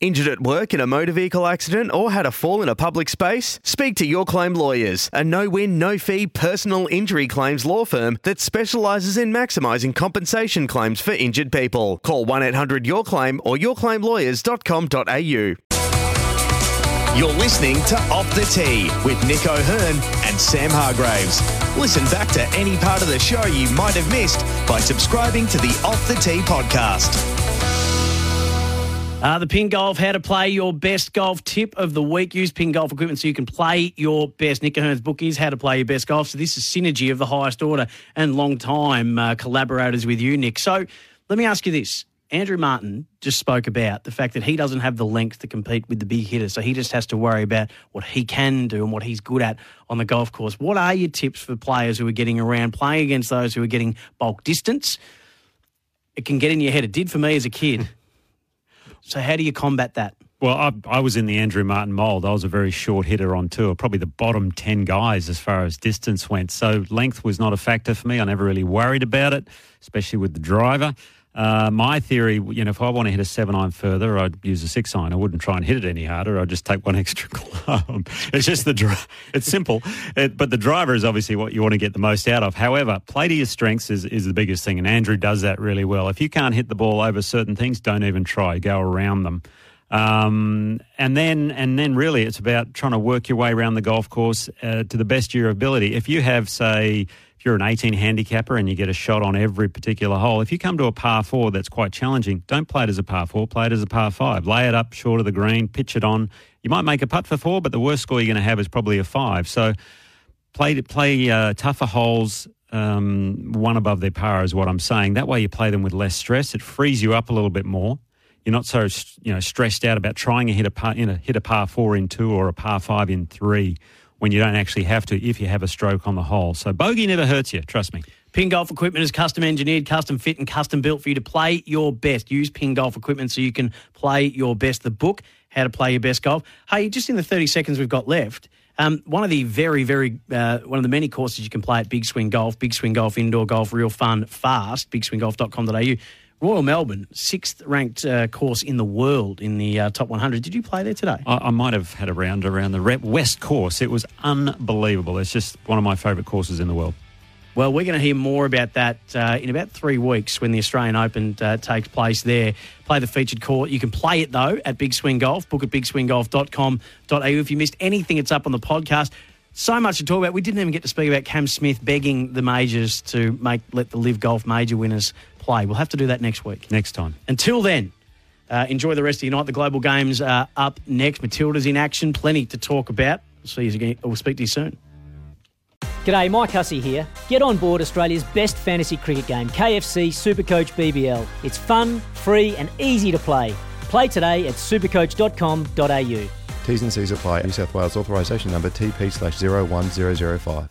Injured at work in a motor vehicle accident or had a fall in a public space? Speak to Your Claim Lawyers, a no win, no fee personal injury claims law firm that specialises in maximising compensation claims for injured people. Call 1 800 Your Claim or yourclaimlawyers.com.au. You're listening to Off the Tee with Nick O'Hern and Sam Hargraves. Listen back to any part of the show you might have missed by subscribing to the Off the Tee podcast. Uh, the Ping Golf, how to play your best golf tip of the week. Use Ping Golf equipment so you can play your best. Nick O'Hern's book is how to play your best golf. So this is synergy of the highest order and long time uh, collaborators with you, Nick. So let me ask you this. Andrew Martin just spoke about the fact that he doesn't have the length to compete with the big hitters, so he just has to worry about what he can do and what he's good at on the golf course. What are your tips for players who are getting around, playing against those who are getting bulk distance? It can get in your head. It did for me as a kid. So how do you combat that? Well, I, I, was in the Andrew Martin mould. I was a very short hitter on tour, probably the bottom 10 guys as far as distance went. So length was not a factor for me. I never really worried about it, especially with the driver. Uh, my theory, you know, if I want to hit a seven iron further, I'd use a six iron. I wouldn't try and hit it any harder. I'd just take one extra club. It's just the, dri- it's simple. It, but the driver is obviously what you want to get the most out of. However, play to your strengths is, is the biggest thing. And Andrew does that really well. If you can't hit the ball over certain things, don't even try. Go around them. Um, and then, and then, really, it's about trying to work your way around the golf course uh, to the best of your ability. If you have, say, if you're an 18 handicapper and you get a shot on every particular hole, if you come to a par four that's quite challenging, don't play it as a par four, play it as a par five. Lay it up short of the green, pitch it on. You might make a putt for four, but the worst score you're going to have is probably a five. So play play uh, tougher holes. Um, one above their par is what I'm saying. That way you play them with less stress. It frees you up a little bit more. You're not so you know stressed out about trying to hit a par, you know, hit a par four in two or a par five in three when you don't actually have to if you have a stroke on the hole. So bogey never hurts you, trust me. Ping Golf equipment is custom engineered, custom fit, and custom built for you to play your best. Use Ping Golf equipment so you can play your best. The book, How to Play Your Best Golf. Hey, just in the 30 seconds we've got left, um, one of the very, very, uh, one of the many courses you can play at Big Swing Golf, Big Swing Golf Indoor Golf, real fun, fast, bigswinggolf.com.au. Royal Melbourne, sixth ranked uh, course in the world in the uh, top 100. Did you play there today? I, I, might have had a round around the West course. It was unbelievable. It's just one of my favourite courses in the world. Well, we're going to hear more about that uh, in about three weeks when the Australian Open uh, takes place there. Play the featured court. You can play it, though, at Big Swing Golf. Book at bigswinggolf.com.au. If you missed anything, it's up on the podcast. So much to talk about. We didn't even get to speak about Cam Smith begging the majors to make let the LIV Golf major winners play. We'll have to do that next week. Next time. Until then, uh, enjoy the rest of your night. The Global Games are up next. Matilda's in action. Plenty to talk about. We'll see you again. We'll speak to you soon. G'day, Mike Hussey here. Get on board Australia's best fantasy cricket game, KFC Supercoach BBL. It's fun, free, and easy to play. Play today at supercoach.com.au. T's and C's apply. New South Wales authorisation number TP slash 01005.